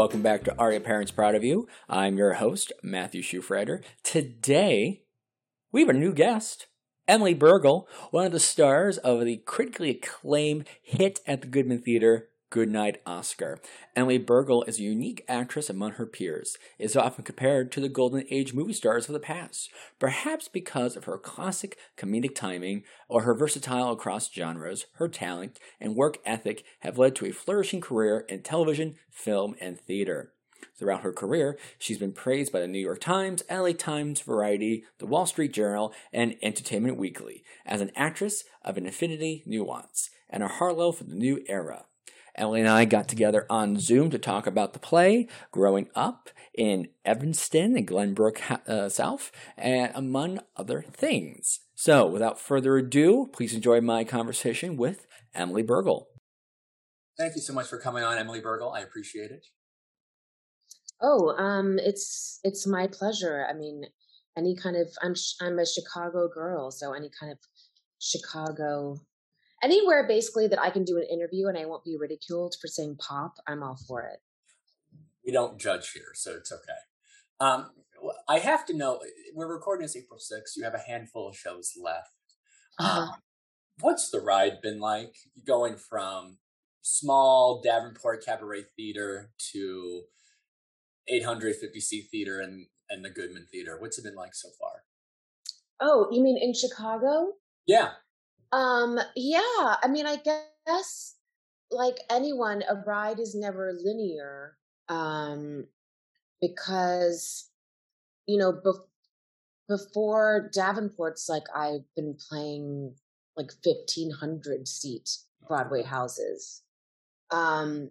welcome back to Are Your Parents Proud of You? I'm your host, Matthew Schufrider. Today, we have a new guest, Emily Bergl, one of the stars of the critically acclaimed hit at the Goodman Theater, Goodnight Oscar. Emily Bergl is a unique actress among her peers, is often compared to the golden age movie stars of the past, perhaps because of her classic comedic timing or her versatile across genres, her talent and work ethic have led to a flourishing career in television, film, and theater. Throughout her career, she's been praised by the New York Times, LA Times, Variety, The Wall Street Journal, and Entertainment Weekly as an actress of an affinity nuance and a Harlow for the new era. Emily and I got together on Zoom to talk about the play, growing up in Evanston and Glenbrook uh, South, and among other things. So, without further ado, please enjoy my conversation with Emily Bergl. Thank you so much for coming on, Emily Bergl. I appreciate it. Oh, um, it's it's my pleasure. I mean, any kind of I'm I'm a Chicago girl, so any kind of Chicago anywhere basically that I can do an interview and I won't be ridiculed for saying pop, I'm all for it. We don't judge here, so it's okay. Um, I have to know, we're recording this April 6th. You have a handful of shows left. Uh-huh. Um, what's the ride been like going from small Davenport Cabaret Theater to 850 seat theater and, and the Goodman Theater? What's it been like so far? Oh, you mean in Chicago? Yeah. Um, yeah, I mean, I guess like anyone, a ride is never linear. Um, because, you know, bef- before Davenport's, like I've been playing like 1500 seat Broadway houses. Um,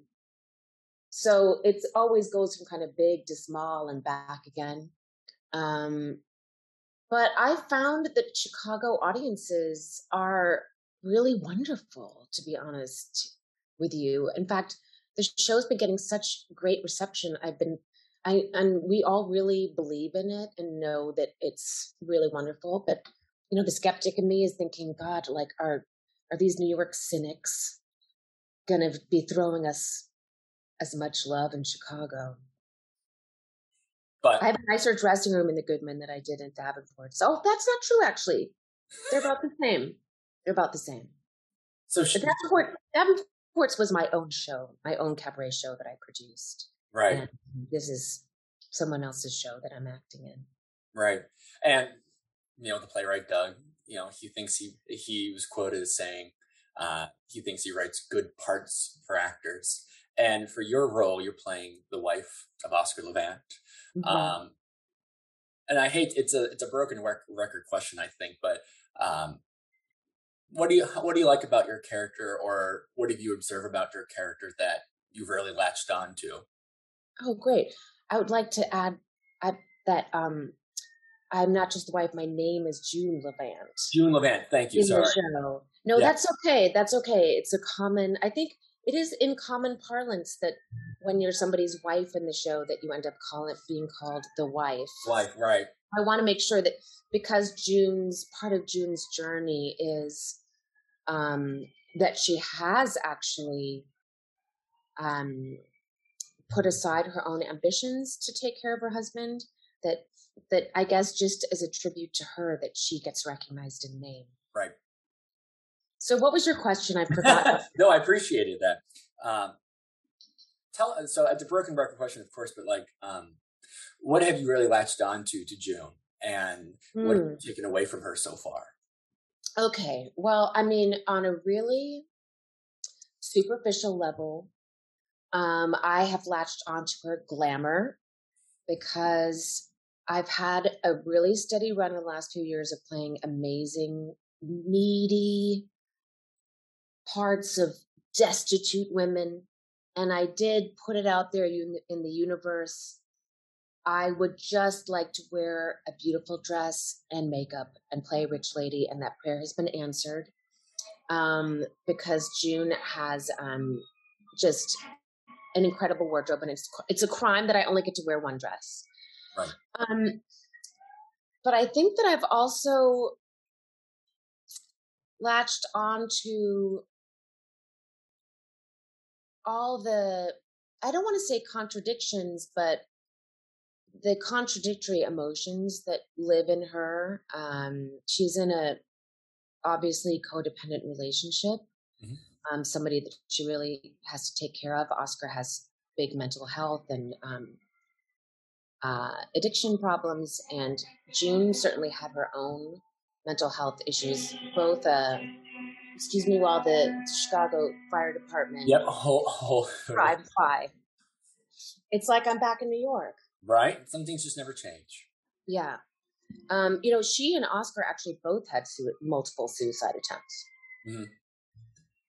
so it's always goes from kind of big to small and back again. Um, but I found that Chicago audiences are really wonderful, to be honest with you. In fact, the show's been getting such great reception. I've been, I, and we all really believe in it and know that it's really wonderful. But, you know, the skeptic in me is thinking, God, like, are, are these New York cynics going to be throwing us as much love in Chicago? But I have a nicer dressing room in the Goodman that I did in Davenport. So oh, that's not true, actually. They're about the same. They're about the same. So she, Davenport, Davenport's was my own show, my own cabaret show that I produced. Right. And this is someone else's show that I'm acting in. Right. And you know the playwright Doug. You know he thinks he he was quoted as saying uh, he thinks he writes good parts for actors. And for your role, you're playing the wife of Oscar Levant. Mm-hmm. Um, and I hate it's a it's a broken rec- record question, I think, but um, what do you what do you like about your character, or what have you observe about your character that you've really latched on to? Oh, great! I would like to add, add that um, I'm not just the wife. My name is June Levant. June Levant. Thank you. In Sorry. No, yeah. that's okay. That's okay. It's a common. I think it is in common parlance that when you're somebody's wife in the show that you end up calling being called the wife. Wife, right. I want to make sure that because June's part of June's journey is um, that she has actually um, put aside her own ambitions to take care of her husband. That that I guess just as a tribute to her that she gets recognized in name. So, what was your question? I forgot. no, I appreciated that. Um, tell so it's a broken record question, of course, but like, um, what have you really latched on to to June, and what have you hmm. taken away from her so far? Okay, well, I mean, on a really superficial level, um, I have latched onto her glamour because I've had a really steady run in the last few years of playing amazing, needy, parts of destitute women. And I did put it out there in the universe. I would just like to wear a beautiful dress and makeup and play a rich lady. And that prayer has been answered um, because June has um, just an incredible wardrobe. And it's, it's a crime that I only get to wear one dress. Right. Um, but I think that I've also latched on to all the I don't want to say contradictions, but the contradictory emotions that live in her. Um, she's in a obviously codependent relationship. Mm-hmm. Um, somebody that she really has to take care of. Oscar has big mental health and um, uh, addiction problems, and June certainly had her own mental health issues. Both, uh, excuse me, while the Chicago Fire Department. Yep, whole, whole. Drive by. It's like I'm back in New York. Right? Some things just never change. Yeah. Um, you know, she and Oscar actually both had su- multiple suicide attempts. Mm-hmm.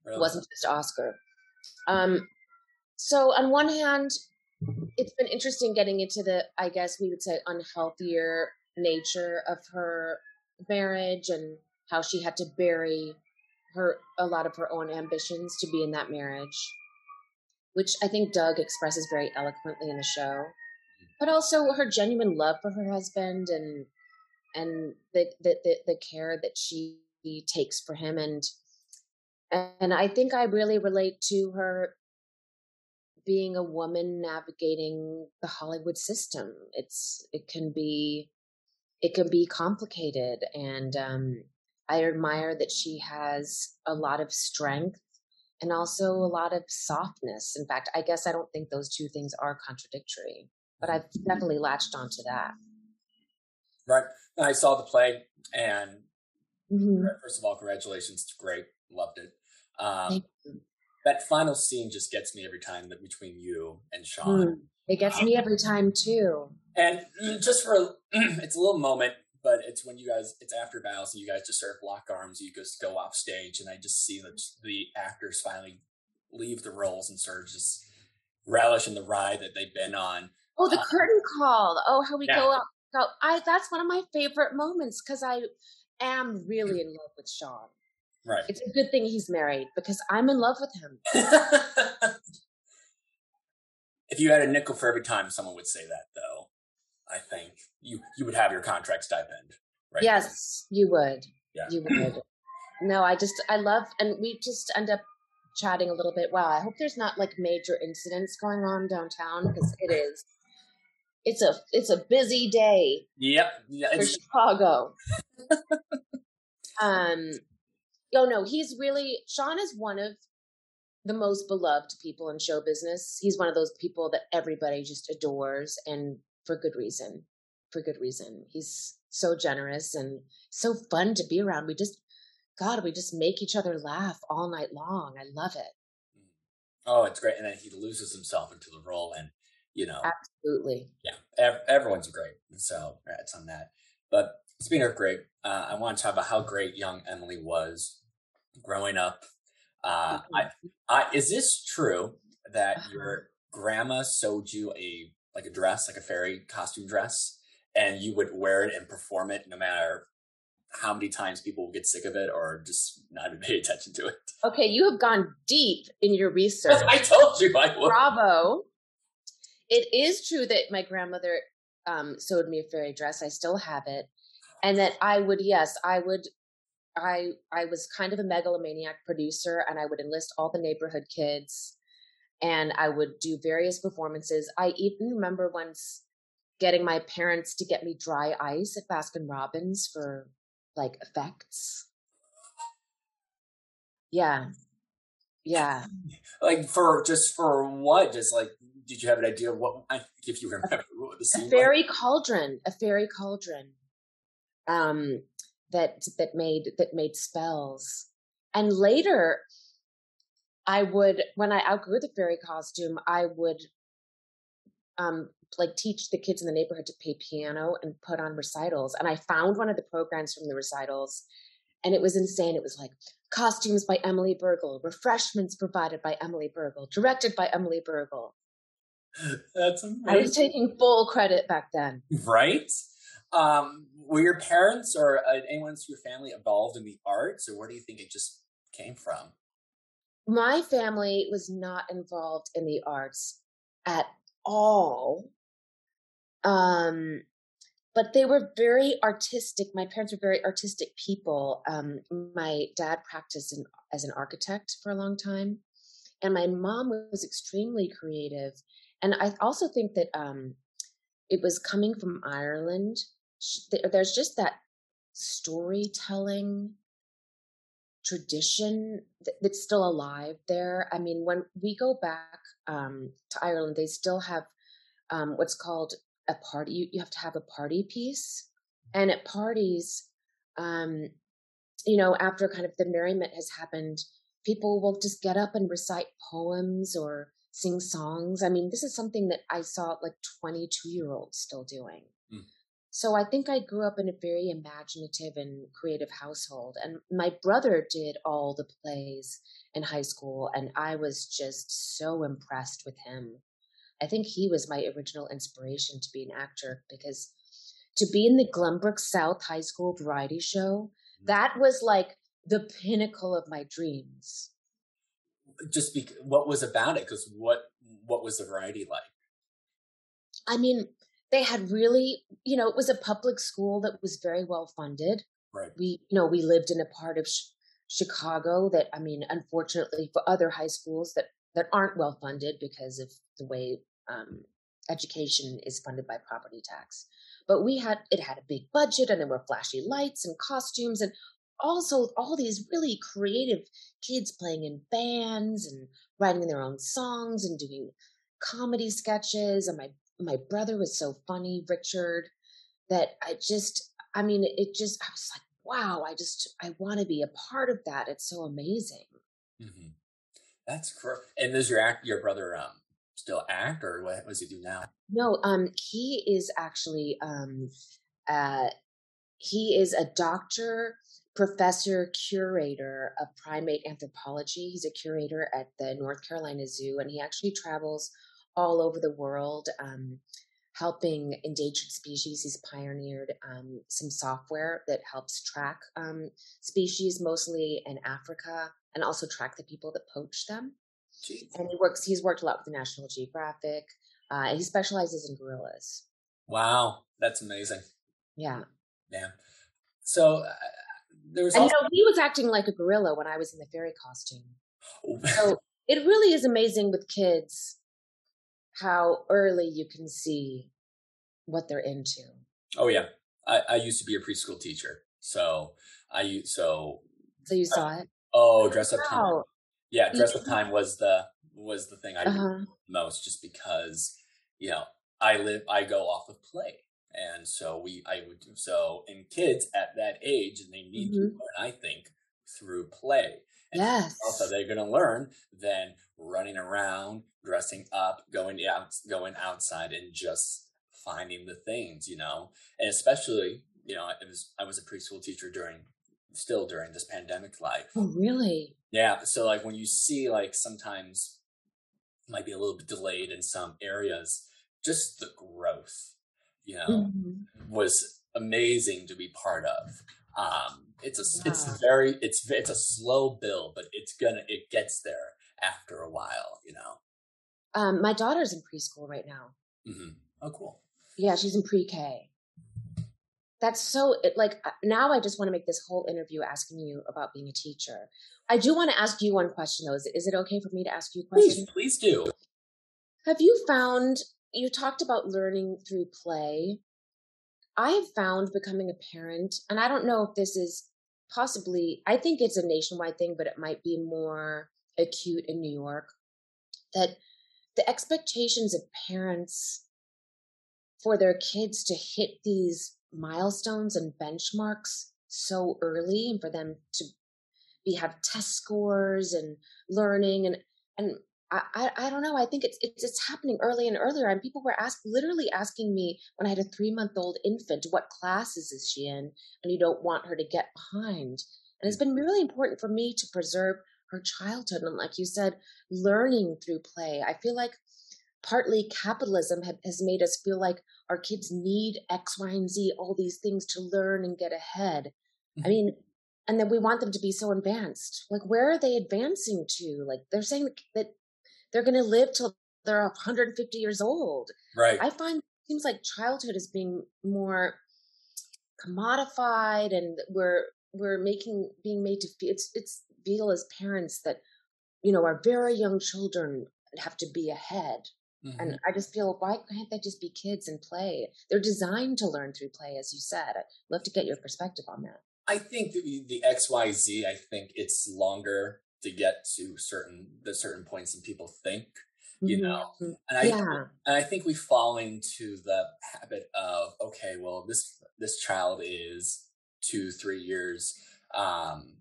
Really? It wasn't just Oscar. Um, so, on one hand, it's been interesting getting into the, I guess we would say, unhealthier nature of her marriage and how she had to bury her a lot of her own ambitions to be in that marriage, which I think Doug expresses very eloquently in the show. But also her genuine love for her husband and and the the the, the care that she takes for him. And and I think I really relate to her being a woman navigating the Hollywood system. It's it can be it can be complicated. And um, I admire that she has a lot of strength and also a lot of softness. In fact, I guess I don't think those two things are contradictory but I've definitely latched onto that. Right. I saw the play, and mm-hmm. first of all, congratulations! It's great. Loved it. Um, that final scene just gets me every time that between you and Sean. Mm. It gets um, me every time too. And just for a, it's a little moment, but it's when you guys, it's after battles, and you guys just sort of lock arms. You just go off stage, and I just see that the actors finally leave the roles and sort of just relish in the ride that they've been on. Oh, the uh, curtain call. Oh, how we yeah. go up. Go. I that's one of my favorite moments because I am really in love with Sean. Right. It's a good thing he's married because I'm in love with him. if you had a nickel for every time someone would say that, though, I think you you would have your contract stipend. Right. Yes, you would. Yeah. You would. no, I just I love, and we just end up chatting a little bit. Wow, I hope there's not like major incidents going on downtown because it is it's a it's a busy day. Yep. Yeah, for Chicago. um oh no, he's really Sean is one of the most beloved people in show business. He's one of those people that everybody just adores and for good reason. For good reason. He's so generous and so fun to be around. We just God, we just make each other laugh all night long. I love it. Oh, it's great. And then he loses himself into the role and you know absolutely yeah ev- everyone's great so it's on that but speaking of great uh, i want to talk about how great young emily was growing up uh, I, mm-hmm. I, is this true that uh-huh. your grandma sewed you a like a dress like a fairy costume dress and you would wear it and perform it no matter how many times people will get sick of it or just not even pay attention to it. Okay, you have gone deep in your research. I told you I would. Bravo it is true that my grandmother um, sewed me a fairy dress. I still have it, and that I would, yes, I would. I I was kind of a megalomaniac producer, and I would enlist all the neighborhood kids, and I would do various performances. I even remember once getting my parents to get me dry ice at Baskin Robbins for like effects. Yeah. Yeah. Like for just for what? Just like did you have an idea of what I if you remember what the scene? A fairy like? cauldron, a fairy cauldron, um, that that made that made spells, and later, I would when I outgrew the fairy costume, I would, um, like teach the kids in the neighborhood to play piano and put on recitals, and I found one of the programs from the recitals, and it was insane. It was like costumes by Emily Bergl, refreshments provided by Emily Bergl, directed by Emily Bergl. That's amazing. I was taking full credit back then. Right? Um, were your parents or uh, anyone in your family involved in the arts, or where do you think it just came from? My family was not involved in the arts at all. Um, but they were very artistic. My parents were very artistic people. Um, my dad practiced in, as an architect for a long time, and my mom was extremely creative. And I also think that um, it was coming from Ireland. There's just that storytelling tradition that's still alive there. I mean, when we go back um, to Ireland, they still have um, what's called a party. You, you, have to have a party piece, and at parties, um, you know, after kind of the merriment has happened, people will just get up and recite poems or sing songs. I mean, this is something that I saw like 22 year olds still doing. Mm. So I think I grew up in a very imaginative and creative household. And my brother did all the plays in high school, and I was just so impressed with him. I think he was my original inspiration to be an actor because to be in the Glenbrook South High School variety show, mm. that was like the pinnacle of my dreams. Just be, what was about it? Because what what was the variety like? I mean, they had really, you know, it was a public school that was very well funded. Right. We, you know, we lived in a part of sh- Chicago that, I mean, unfortunately for other high schools that that aren't well funded because of the way um, education is funded by property tax. But we had it had a big budget, and there were flashy lights and costumes, and also all these really creative kids playing in bands and writing their own songs and doing comedy sketches and my my brother was so funny richard that i just i mean it just i was like wow i just i want to be a part of that it's so amazing mm-hmm. that's correct and does your act your brother um still act or what does he do now no um he is actually um uh he is a doctor professor curator of primate anthropology. He's a curator at the North Carolina Zoo, and he actually travels all over the world um, helping endangered species. He's pioneered um, some software that helps track um, species, mostly in Africa, and also track the people that poach them. And he works. He's worked a lot with the National Geographic. Uh, he specializes in gorillas. Wow, that's amazing. Yeah. Yeah. So uh, there was. And also- he was acting like a gorilla when I was in the fairy costume. Oh. so it really is amazing with kids how early you can see what they're into. Oh yeah, I, I used to be a preschool teacher, so I so. So you saw it. Oh, dress up wow. Yeah, dress up time was the was the thing I uh-huh. did most, just because you know I live I go off of play. And so we, I would, so in kids at that age, and they need mm-hmm. to learn, I think, through play. And yes. Also, they're going to learn then running around, dressing up, going out, going outside, and just finding the things, you know. And especially, you know, I was I was a preschool teacher during, still during this pandemic life. Oh, really? Yeah. So like when you see like sometimes might be a little bit delayed in some areas, just the growth you know, mm-hmm. was amazing to be part of. Um, it's a, it's very, it's, it's a slow build, but it's gonna, it gets there after a while, you know. Um, my daughter's in preschool right now. Mm-hmm. Oh, cool. Yeah, she's in pre-K. That's so it, like uh, now. I just want to make this whole interview asking you about being a teacher. I do want to ask you one question though. Is, is it okay for me to ask you a question? Please, please do. Have you found you talked about learning through play. I have found becoming a parent, and I don't know if this is possibly, I think it's a nationwide thing, but it might be more acute in New York, that the expectations of parents for their kids to hit these milestones and benchmarks so early and for them to be have test scores and learning and and I, I, don't know. I think it's, it's it's happening early and earlier, and people were ask literally asking me when I had a three month old infant, what classes is she in, and you don't want her to get behind. And it's been really important for me to preserve her childhood, and like you said, learning through play. I feel like partly capitalism have, has made us feel like our kids need X, Y, and Z, all these things to learn and get ahead. Mm-hmm. I mean, and then we want them to be so advanced. Like, where are they advancing to? Like, they're saying that they're going to live till they're 150 years old. Right. I find it seems like childhood is being more commodified and we're we're making being made to feel it's it's feel as parents that you know, our very young children have to be ahead. Mm-hmm. And I just feel, why can't they just be kids and play? They're designed to learn through play, as you said. I'd love to get your perspective on that. I think the, the XYZ, I think it's longer to get to certain the certain points than people think you mm-hmm. know and i yeah. and i think we fall into the habit of okay well this this child is two three years um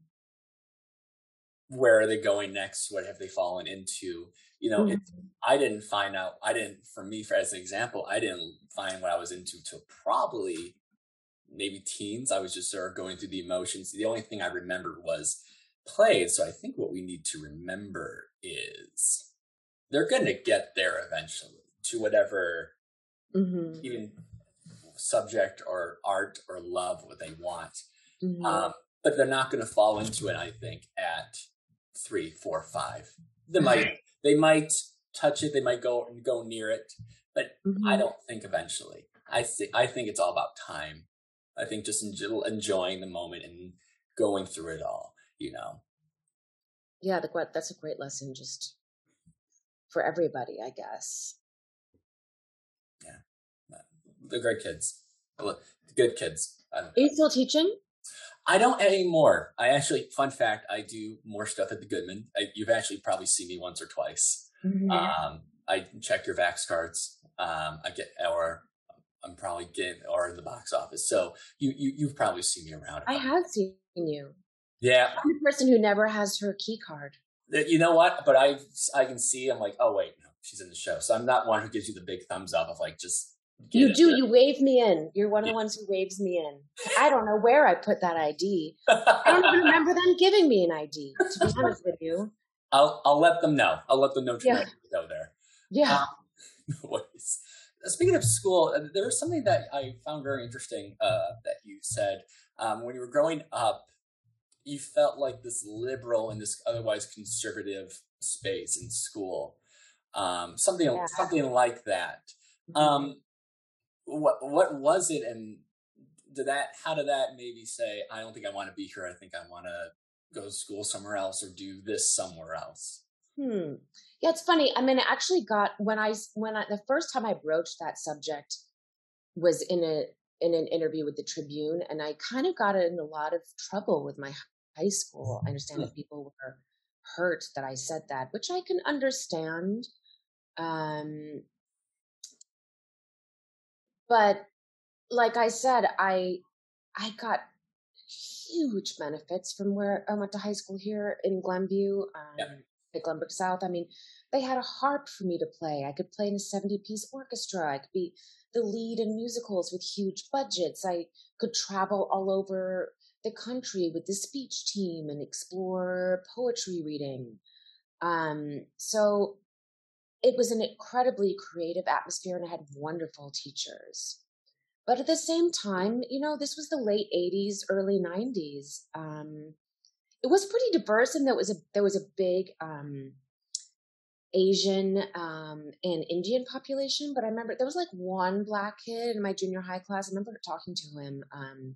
where are they going next what have they fallen into you know mm-hmm. i didn't find out i didn't for me for as an example i didn't find what i was into till probably maybe teens i was just sort of going through the emotions the only thing i remembered was play so i think what we need to remember is they're going to get there eventually to whatever mm-hmm. even subject or art or love what they want mm-hmm. um, but they're not going to fall into it i think at three four five they might they might touch it they might go and go near it but mm-hmm. i don't think eventually i think i think it's all about time i think just enjoying the moment and going through it all you know yeah the, that's a great lesson just for everybody, I guess. Yeah, they're great kids, good kids. Are you still teaching? I don't anymore. I actually, fun fact, I do more stuff at the Goodman. I, you've actually probably seen me once or twice. Mm-hmm. Um, I check your Vax cards. Um, I get, or I'm probably getting, or in the box office. So you, you, you've probably seen me around. I have seen you. Yeah. I'm the person who never has her key card you know what? But I I can see. I'm like, oh wait, no, she's in the show. So I'm not one who gives you the big thumbs up of like just. You do. You wave me in. You're one of the ones who waves me in. I don't know where I put that ID. I don't even remember them giving me an ID. To be honest with you, I'll I'll let them know. I'll let them know to yeah. go there. Yeah. Um, Speaking of school, uh, there was something that I found very interesting uh, that you said um, when you were growing up you felt like this liberal in this otherwise conservative space in school, um, something yeah. something like that. Mm-hmm. Um, what what was it, and did that? How did that maybe say? I don't think I want to be here. I think I want to go to school somewhere else or do this somewhere else. Hmm. Yeah, it's funny. I mean, I actually got when I when I the first time I broached that subject was in a in an interview with the Tribune, and I kind of got in a lot of trouble with my high school. I understand that people were hurt that I said that, which I can understand. Um, but like I said, I I got huge benefits from where I went to high school here in Glenview, um, yeah. at Glenbrook South. I mean, they had a harp for me to play. I could play in a 70 piece orchestra. I could be the lead in musicals with huge budgets. I could travel all over the country with the speech team and explore poetry reading. Um, so it was an incredibly creative atmosphere and I had wonderful teachers. But at the same time, you know, this was the late 80s, early 90s. Um, it was pretty diverse and there was a there was a big um, Asian um, and Indian population, but I remember there was like one black kid in my junior high class. I remember talking to him um,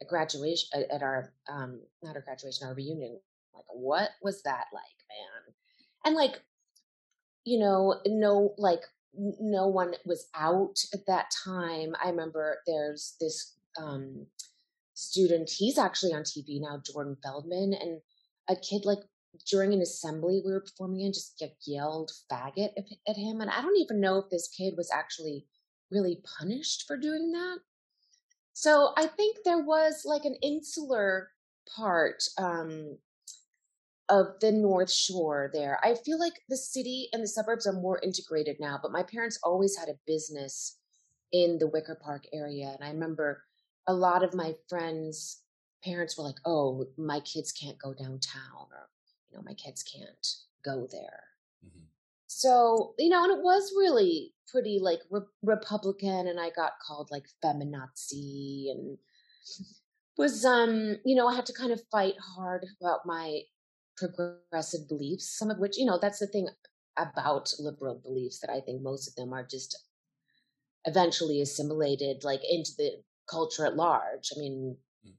at graduation at, our um not our graduation our reunion like what was that like man and like you know no like no one was out at that time. I remember there's this um student he's actually on tv now jordan feldman and a kid like during an assembly we were performing in just like, yelled faggot at him and i don't even know if this kid was actually really punished for doing that. So I think there was like an insular part um, of the North Shore there. I feel like the city and the suburbs are more integrated now, but my parents always had a business in the Wicker Park area. And I remember a lot of my friends' parents were like, oh, my kids can't go downtown, or, you know, my kids can't go there. Mm-hmm. So, you know, and it was really pretty like re- Republican, and I got called like feminazi, and was um, you know, I had to kind of fight hard about my progressive beliefs. Some of which, you know, that's the thing about liberal beliefs that I think most of them are just eventually assimilated like into the culture at large. I mean, mm.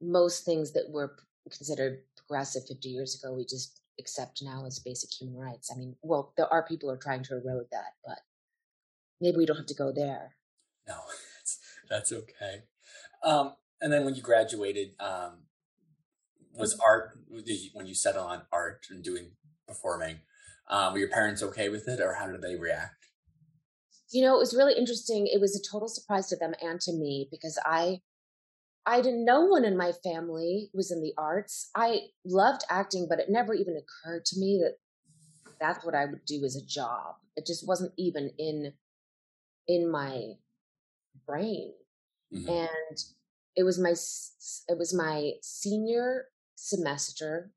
most things that were considered progressive 50 years ago, we just accept now as basic human rights. I mean, well, there are people who are trying to erode that, but maybe we don't have to go there. No, that's, that's okay. Um, and then when you graduated, um, was art when you settled on art and doing performing? Um, were your parents okay with it, or how did they react? You know, it was really interesting. It was a total surprise to them and to me because I I didn't no one in my family was in the arts. I loved acting, but it never even occurred to me that that's what I would do as a job. It just wasn't even in in my brain. Mm-hmm. And it was my it was my senior semester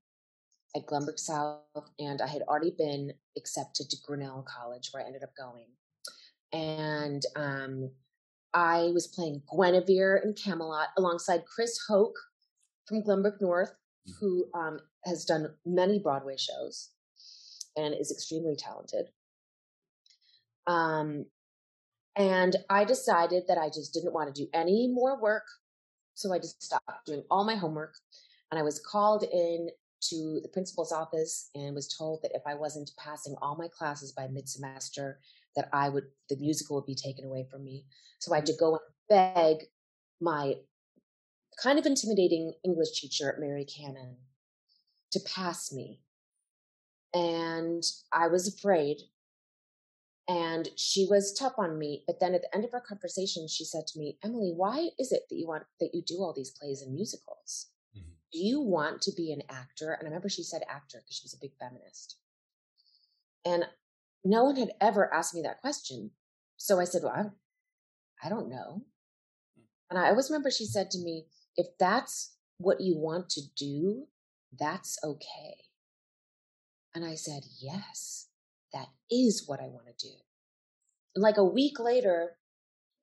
at Glenbrook South, and I had already been accepted to Grinnell College, where I ended up going. And um, I was playing Guinevere in Camelot alongside Chris Hoch from Glenbrook North, mm. who um, has done many Broadway shows and is extremely talented. Um, and I decided that I just didn't want to do any more work. So I just stopped doing all my homework. And I was called in to the principal's office and was told that if I wasn't passing all my classes by mid semester, that I would, the musical would be taken away from me. So I had to go and beg my kind of intimidating English teacher Mary Cannon to pass me. And I was afraid. And she was tough on me. But then at the end of our conversation, she said to me, Emily, why is it that you want that you do all these plays and musicals? Do you want to be an actor? And I remember she said actor because she was a big feminist. And no one had ever asked me that question. So I said, Well, I, I don't know. And I always remember she said to me, If that's what you want to do, that's okay. And I said, Yes, that is what I want to do. And like a week later,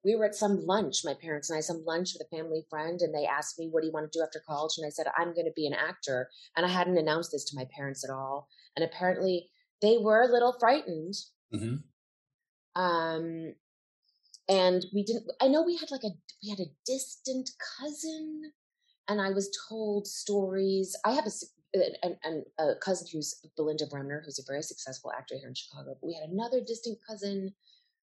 we were at some lunch, my parents and I, some lunch with a family friend, and they asked me, What do you want to do after college? And I said, I'm going to be an actor. And I hadn't announced this to my parents at all. And apparently, they were a little frightened. Mm-hmm. Um, and we didn't. I know we had like a we had a distant cousin, and I was told stories. I have a and, and a cousin who's Belinda Bremner, who's a very successful actor here in Chicago. But we had another distant cousin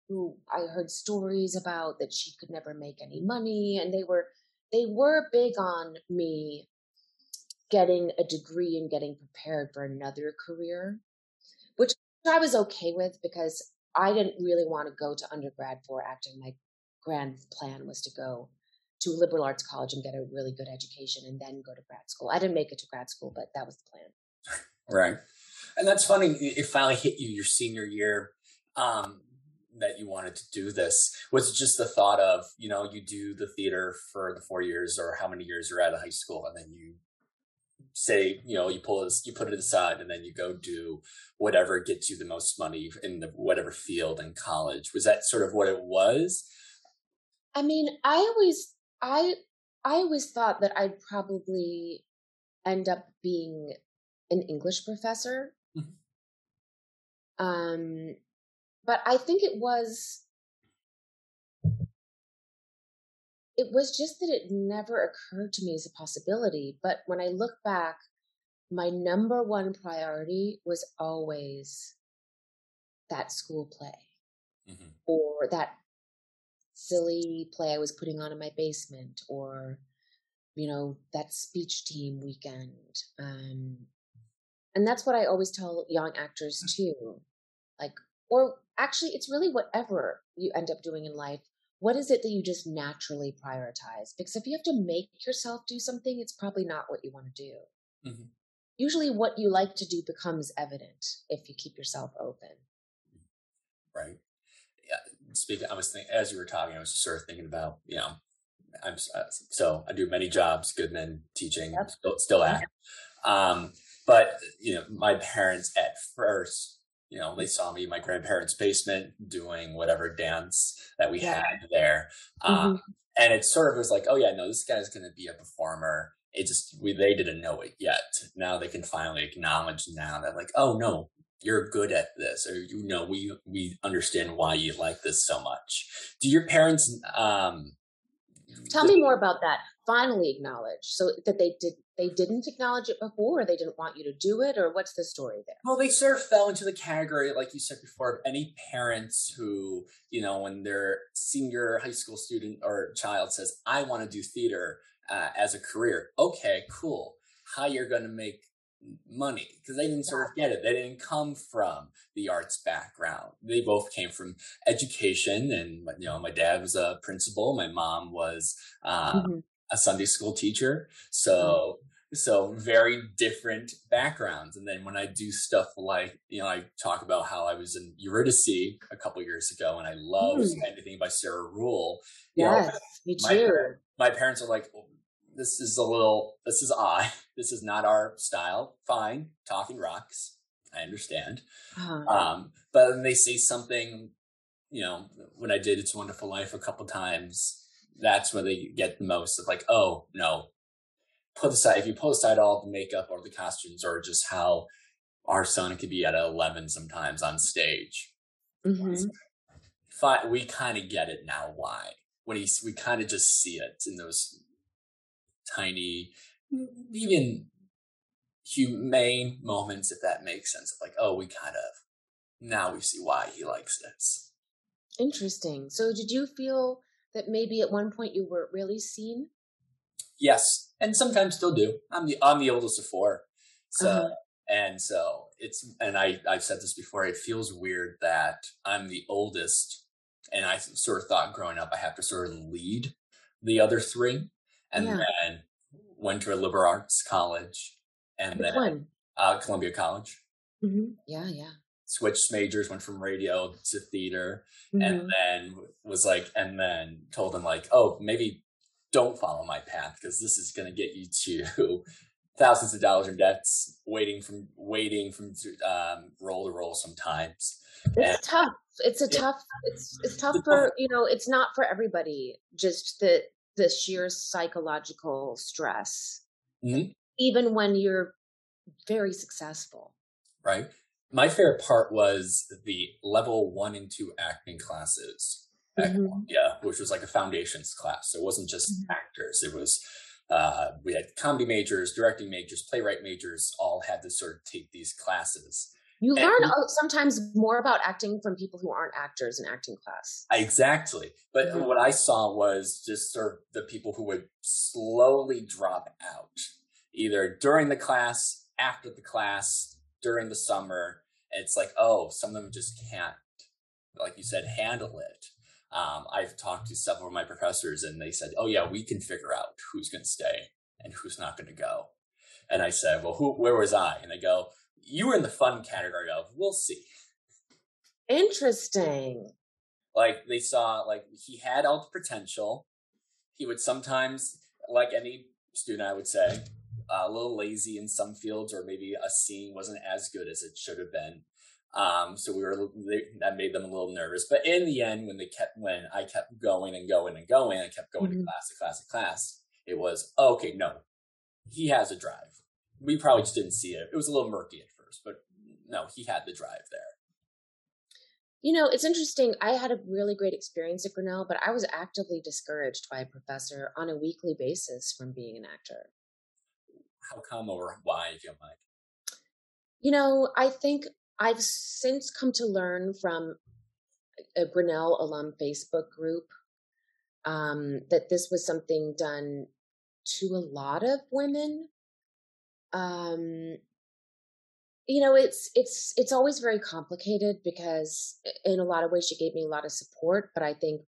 who I heard stories about that she could never make any money, and they were they were big on me getting a degree and getting prepared for another career. Which I was okay with because I didn't really want to go to undergrad for acting. My grand plan was to go to a liberal arts college and get a really good education and then go to grad school. I didn't make it to grad school, but that was the plan. Right. And that's funny. It finally hit you your senior year um, that you wanted to do this. Was it just the thought of, you know, you do the theater for the four years or how many years you're out of high school and then you say, you know, you pull this, you put it aside, and then you go do whatever gets you the most money in the whatever field in college. Was that sort of what it was? I mean, I always, I, I always thought that I'd probably end up being an English professor. Mm-hmm. Um, but I think it was it was just that it never occurred to me as a possibility. But when I look back, my number one priority was always that school play mm-hmm. or that silly play I was putting on in my basement or, you know, that speech team weekend. Um, and that's what I always tell young actors mm. too. Like, or actually, it's really whatever you end up doing in life what is it that you just naturally prioritize? Because if you have to make yourself do something, it's probably not what you want to do. Mm-hmm. Usually, what you like to do becomes evident if you keep yourself open. Right. Yeah. Speaking, I was thinking as you were talking, I was just sort of thinking about you know, I'm uh, so I do many jobs, Goodman teaching, yep. still, still at. Um, but you know, my parents at first you know, they saw me in my grandparents' basement doing whatever dance that we yeah. had there. Um, mm-hmm. And it sort of was like, oh yeah, no, this guy's going to be a performer. It just, we, they didn't know it yet. Now they can finally acknowledge now that like, oh no, you're good at this or you know, we, we understand why you like this so much. Do your parents, um, tell me more about that. Finally acknowledge so that they did, they didn't acknowledge it before, or they didn't want you to do it, or what's the story there? Well, they sort of fell into the category, like you said before, of any parents who, you know, when their senior high school student or child says, "I want to do theater uh, as a career," okay, cool. How you're going to make money because they didn't sort of get it. They didn't come from the arts background. They both came from education, and you know, my dad was a principal, my mom was um, mm-hmm. a Sunday school teacher. So. So very different backgrounds, and then when I do stuff like you know, I talk about how I was in Eurydice a couple years ago, and I love mm. anything by Sarah Ruhl. Yes, know, me too. My, my parents are like, this is a little, this is odd. This is not our style. Fine, talking rocks. I understand. Uh-huh. Um, but then they say something, you know, when I did It's Wonderful Life a couple times, that's where they get the most of like, oh, no, put aside, if you put aside all the makeup or the costumes or just how our son could be at 11 sometimes on stage. Mm-hmm. We kind of get it now why. When he's, we kind of just see it in those tiny, even humane moments, if that makes sense. Of like, oh, we kind of now we see why he likes this. Interesting. So, did you feel that maybe at one point you weren't really seen? Yes, and sometimes still do. I'm the I'm the oldest of four, so uh-huh. and so it's and I I've said this before. It feels weird that I'm the oldest, and I sort of thought growing up I have to sort of lead the other three and yeah. then went to a liberal arts college, and Which then uh, Columbia College. Mm-hmm. Yeah, yeah. Switched majors, went from radio to theater, mm-hmm. and then was like, and then told them like, oh, maybe don't follow my path because this is going to get you to thousands of dollars in debts, waiting from waiting from um, roll to roll sometimes. It's and, tough. It's a it, tough. It's it's tough for you know. It's not for everybody. Just that the sheer psychological stress, mm-hmm. even when you're very successful. Right. My favorite part was the level one and two acting classes. Mm-hmm. Yeah, which was like a foundations class. So it wasn't just mm-hmm. actors. It was uh, we had comedy majors, directing majors, playwright majors, all had to sort of take these classes. You and learn sometimes more about acting from people who aren't actors in acting class. Exactly. But mm-hmm. what I saw was just sort of the people who would slowly drop out, either during the class, after the class, during the summer. It's like, oh, some of them just can't, like you said, handle it. Um, I've talked to several of my professors and they said, oh, yeah, we can figure out who's going to stay and who's not going to go. And I said, well, who, where was I? And they go, you were in the fun category of we'll see. Interesting. Like they saw, like he had all the potential. He would sometimes, like any student, I would say, a little lazy in some fields, or maybe a scene wasn't as good as it should have been. Um, so we were they, that made them a little nervous. But in the end, when they kept when I kept going and going and going, I kept going mm-hmm. to class to class to class. It was okay. No, he has a drive. We probably just didn't see it. It was a little murky at first, but no, he had the drive there. You know, it's interesting. I had a really great experience at Grinnell, but I was actively discouraged by a professor on a weekly basis from being an actor. How come or why, if you don't mind? You know, I think I've since come to learn from a Grinnell alum Facebook group um, that this was something done to a lot of women. Um, you know it's it's it's always very complicated because in a lot of ways she gave me a lot of support but i think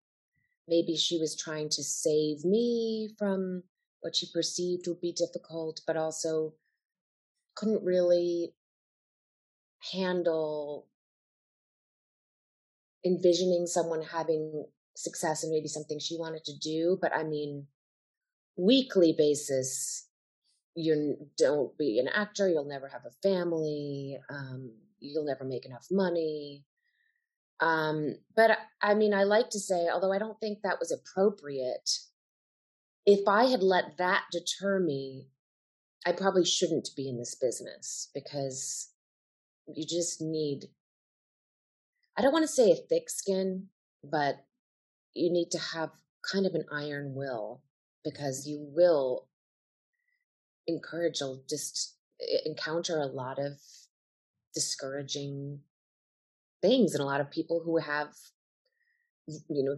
maybe she was trying to save me from what she perceived would be difficult but also couldn't really handle envisioning someone having success and maybe something she wanted to do but i mean weekly basis you don't be an actor, you'll never have a family, um, you'll never make enough money. Um, but I mean, I like to say, although I don't think that was appropriate, if I had let that deter me, I probably shouldn't be in this business because you just need, I don't want to say a thick skin, but you need to have kind of an iron will because you will encourage will just encounter a lot of discouraging things and a lot of people who have you know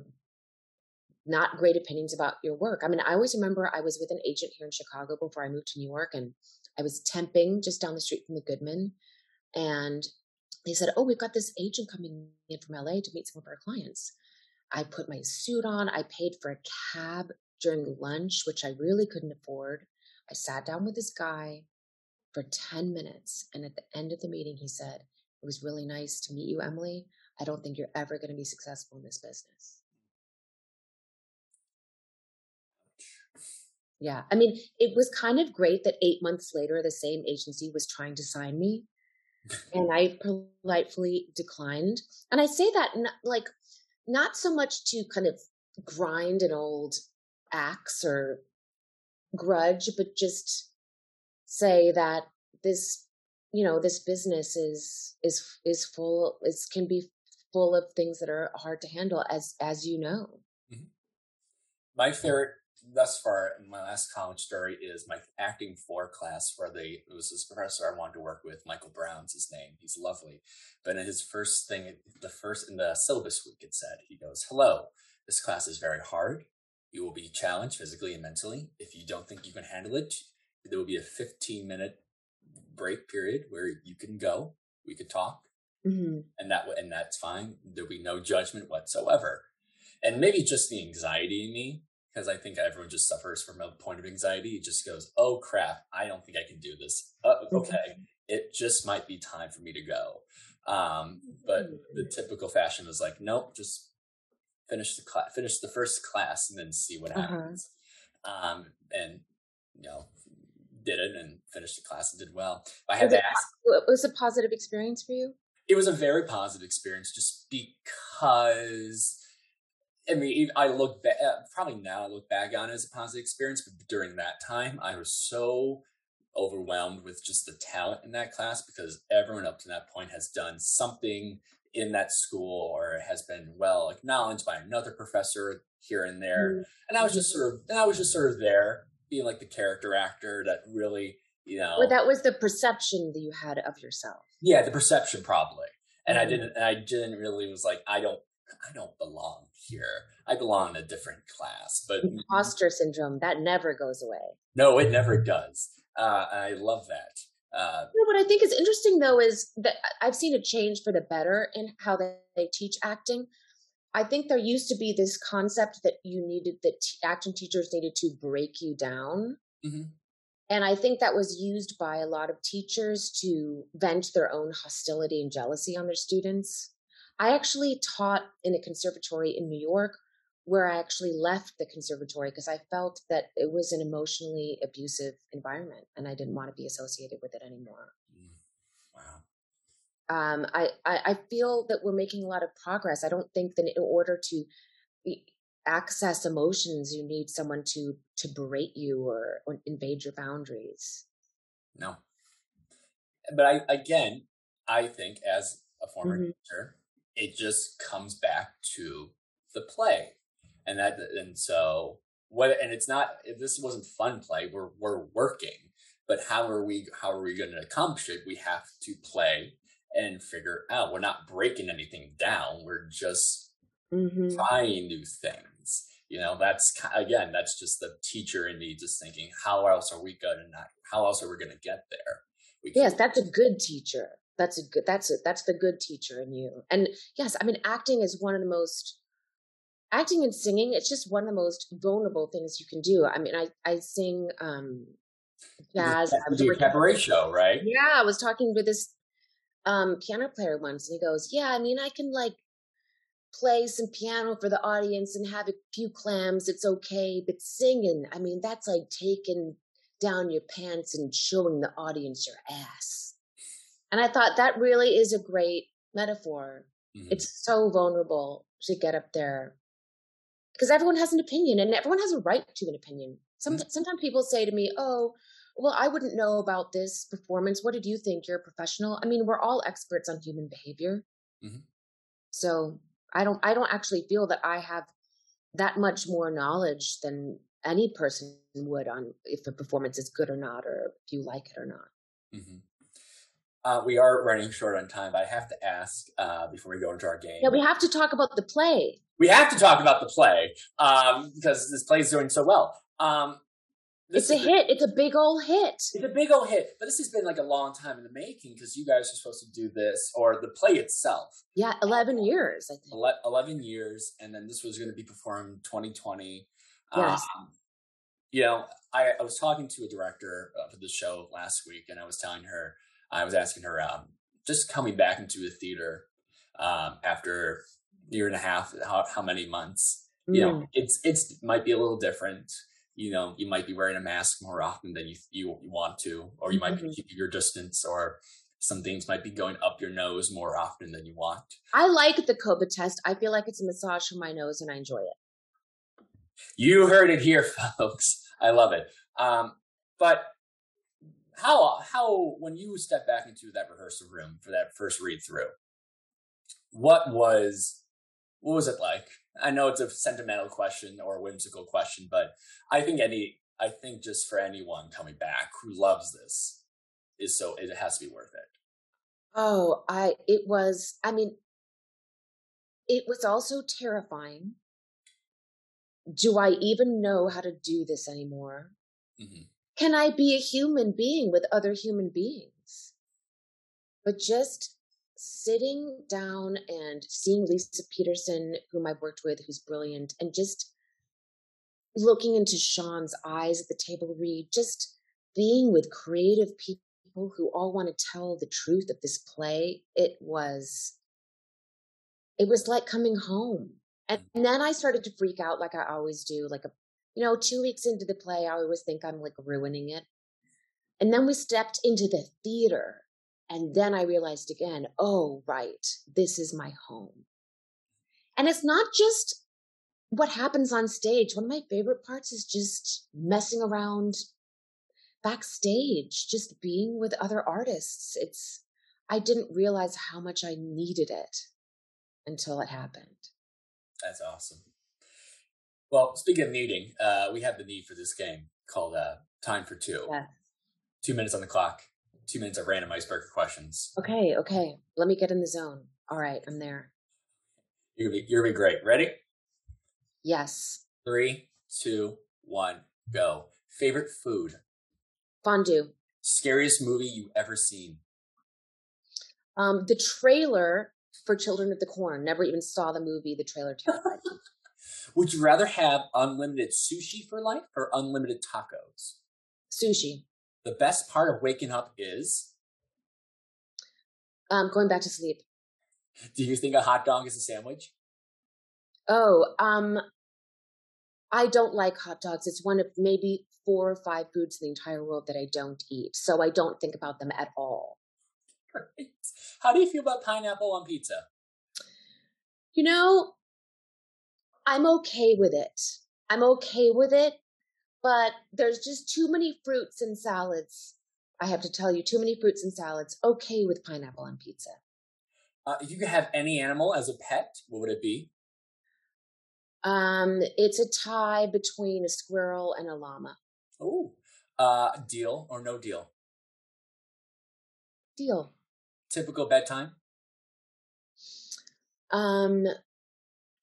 not great opinions about your work. I mean, I always remember I was with an agent here in Chicago before I moved to New York and I was temping just down the street from the Goodman and they said, "Oh, we've got this agent coming in from LA to meet some of our clients." I put my suit on. I paid for a cab during lunch, which I really couldn't afford. I sat down with this guy for 10 minutes. And at the end of the meeting, he said, It was really nice to meet you, Emily. I don't think you're ever going to be successful in this business. Yeah. I mean, it was kind of great that eight months later, the same agency was trying to sign me. And I politely declined. And I say that like not so much to kind of grind an old axe or grudge, but just say that this, you know, this business is is is full is can be full of things that are hard to handle as as you know. Mm-hmm. My favorite thus far my last college story is my acting four class where they it was this professor I wanted to work with, Michael Brown's his name. He's lovely. But in his first thing the first in the syllabus week it said, he goes, Hello, this class is very hard. You will be challenged physically and mentally. If you don't think you can handle it, there will be a 15 minute break period where you can go. We could talk. Mm-hmm. And that and that's fine. There'll be no judgment whatsoever. And maybe just the anxiety in me because I think everyone just suffers from a point of anxiety. It just goes, oh crap, I don't think I can do this. Uh, mm-hmm. okay, it just might be time for me to go. Um, but the typical fashion is like, nope, just finish the class, finish the first class, and then see what uh-huh. happens. Uh-huh. Um, and you know, did it and finished the class and did well. I had was to ask. It, was a positive experience for you? It was a very positive experience, just because I mean, I look back, uh, probably now I look back on it as a positive experience, but during that time, I was so overwhelmed with just the talent in that class because everyone up to that point has done something in that school or has been well acknowledged by another professor here and there. Mm-hmm. And I was just sort of, and I was just sort of there being like the character actor that really, you know. Well, that was the perception that you had of yourself. Yeah, the perception probably. And mm-hmm. I didn't, and I didn't really was like, I don't, I don't belong here. I belong in a different class. But imposter syndrome that never goes away. No, it never does. Uh, I love that. Uh, you know, what I think is interesting though is that I've seen a change for the better in how they, they teach acting. I think there used to be this concept that you needed that t- acting teachers needed to break you down. Mm-hmm. And I think that was used by a lot of teachers to vent their own hostility and jealousy on their students. I actually taught in a conservatory in New York where I actually left the conservatory because I felt that it was an emotionally abusive environment and I didn't want to be associated with it anymore. Mm. Wow. Um, I, I, I feel that we're making a lot of progress. I don't think that in order to access emotions, you need someone to to berate you or, or invade your boundaries. No, but I again, I think as a former mm-hmm. teacher, it just comes back to the play. And that and so what and it's not this wasn't fun play we're we're working but how are we how are we going to accomplish it? We have to play and figure out. We're not breaking anything down we're just mm-hmm. trying new things you know? That's again that's just the teacher in me just thinking how else are we going to not how else are we going to get there? We yes that's a good teacher that's a good that's it that's the good teacher in you. And yes i mean acting is one of the most acting and singing it's just one of the most vulnerable things you can do. I mean i i sing um jazz the cabaret show right? Yeah i was talking to this um piano player once and he goes yeah i mean i can like play some piano for the audience and have a few clams it's okay but singing i mean that's like taking down your pants and showing the audience your ass and I thought that really is a great metaphor. Mm-hmm. It's so vulnerable to get up there because everyone has an opinion and everyone has a right to an opinion. Some, mm-hmm. Sometimes people say to me, Oh, well, I wouldn't know about this performance. What did you think? You're a professional. I mean, we're all experts on human behavior. Mm-hmm. So I don't, I don't actually feel that I have that much more knowledge than any person would on if a performance is good or not, or if you like it or not. Mm-hmm. Uh, we are running short on time, but I have to ask uh, before we go into our game. Yeah, we have to talk about the play. We have to talk about the play um, because this play is doing so well. Um, it's a hit. It's a big old hit. It's a big old hit. But this has been like a long time in the making because you guys are supposed to do this or the play itself. Yeah, eleven years. I think eleven years, and then this was going to be performed 2020. Yes. Um, you know, I, I, was talking to a director of the show last week, and I was telling her, I was asking her, um, just coming back into the theater um, after a year and a half, how, how many months? Mm. You know, mm. it's it's might be a little different you know you might be wearing a mask more often than you you, you want to or you might mm-hmm. be keeping your distance or some things might be going up your nose more often than you want i like the covid test i feel like it's a massage for my nose and i enjoy it you heard it here folks i love it um, but how how when you step back into that rehearsal room for that first read through what was what was it like I know it's a sentimental question or a whimsical question, but I think any, I think just for anyone coming back who loves this is so, it has to be worth it. Oh, I, it was, I mean, it was also terrifying. Do I even know how to do this anymore? Mm-hmm. Can I be a human being with other human beings? But just sitting down and seeing Lisa Peterson, whom I've worked with, who's brilliant, and just looking into Sean's eyes at the table read, just being with creative people who all want to tell the truth of this play, it was it was like coming home. And mm. then I started to freak out like I always do, like a you know, two weeks into the play, I always think I'm like ruining it. And then we stepped into the theater and then I realized again, oh, right, this is my home. And it's not just what happens on stage. One of my favorite parts is just messing around backstage, just being with other artists. It's, I didn't realize how much I needed it until it happened. That's awesome. Well, speaking of needing, uh, we have the need for this game called uh, Time for Two. Two minutes on the clock two minutes of random icebreaker questions. Okay, okay. Let me get in the zone. All right, I'm there. You're gonna be, you're gonna be great. Ready? Yes. Three, two, one, go. Favorite food? Fondue. Scariest movie you ever seen? Um, the trailer for Children of the Corn. Never even saw the movie. The trailer terrified me. Would you rather have unlimited sushi for life or unlimited tacos? Sushi the best part of waking up is um, going back to sleep. Do you think a hot dog is a sandwich? Oh, um, I don't like hot dogs. It's one of maybe four or five foods in the entire world that I don't eat. So I don't think about them at all. Great. How do you feel about pineapple on pizza? You know, I'm okay with it. I'm okay with it but there's just too many fruits and salads. I have to tell you, too many fruits and salads. Okay with pineapple on pizza. Uh, if you could have any animal as a pet, what would it be? Um, it's a tie between a squirrel and a llama. Oh, uh, deal or no deal? Deal. Typical bedtime. Um,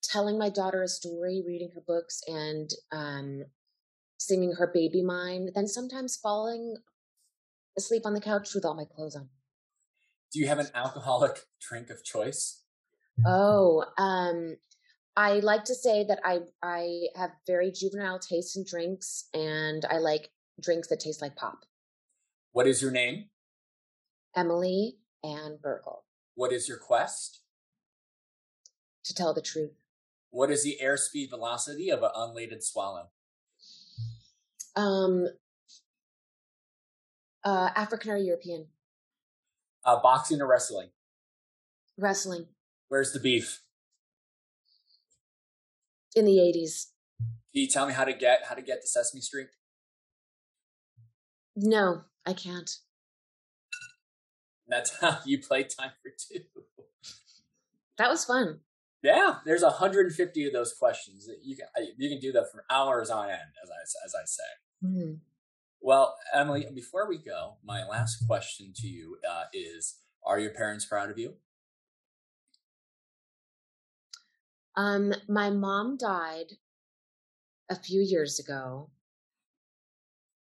telling my daughter a story, reading her books, and um, singing her baby mine, then sometimes falling asleep on the couch with all my clothes on. Do you have an alcoholic drink of choice? Oh, um, I like to say that I I have very juvenile taste in drinks, and I like drinks that taste like pop. What is your name? Emily Ann Bergl. What is your quest? To tell the truth. What is the airspeed velocity of an unladen swallow? Um, uh, African or European? Uh, boxing or wrestling? Wrestling. Where's the beef? In the eighties. Can you tell me how to get how to get to Sesame Street? No, I can't. That's how you play Time for Two. That was fun. Yeah, there's 150 of those questions. You can you can do that for hours on end, as I as I say. Mm-hmm. Well, Emily, before we go, my last question to you uh, is: Are your parents proud of you? Um, my mom died a few years ago.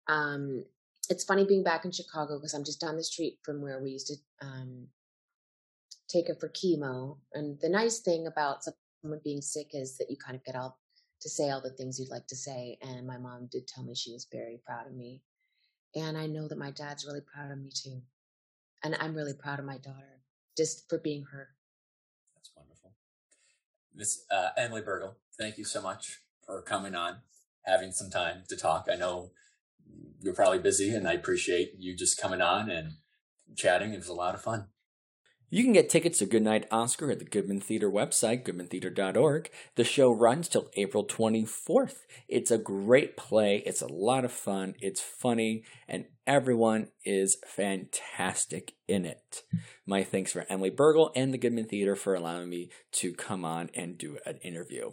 Um, it's funny being back in Chicago because I'm just down the street from where we used to um, take her for chemo. And the nice thing about someone being sick is that you kind of get all to say all the things you'd like to say. And my mom did tell me she was very proud of me. And I know that my dad's really proud of me too. And I'm really proud of my daughter just for being her. That's wonderful. Miss uh, Emily Bergl, thank you so much for coming on, having some time to talk. I know you're probably busy, and I appreciate you just coming on and chatting. It was a lot of fun. You can get tickets to Goodnight Oscar at the Goodman Theater website, goodmantheater.org. The show runs till April 24th. It's a great play. It's a lot of fun. It's funny, and everyone is fantastic in it. My thanks for Emily Bergl and the Goodman Theater for allowing me to come on and do an interview.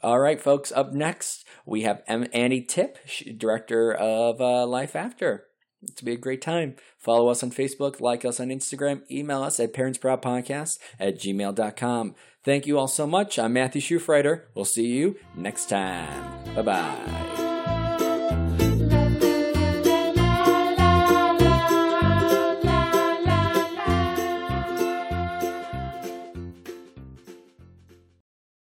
All right, folks. Up next, we have Annie Tippe, director of uh, Life After. It's be a great time. Follow us on Facebook, like us on Instagram, email us at parentsproudpodcast at gmail.com. Thank you all so much. I'm Matthew Schufrider. We'll see you next time. Bye bye.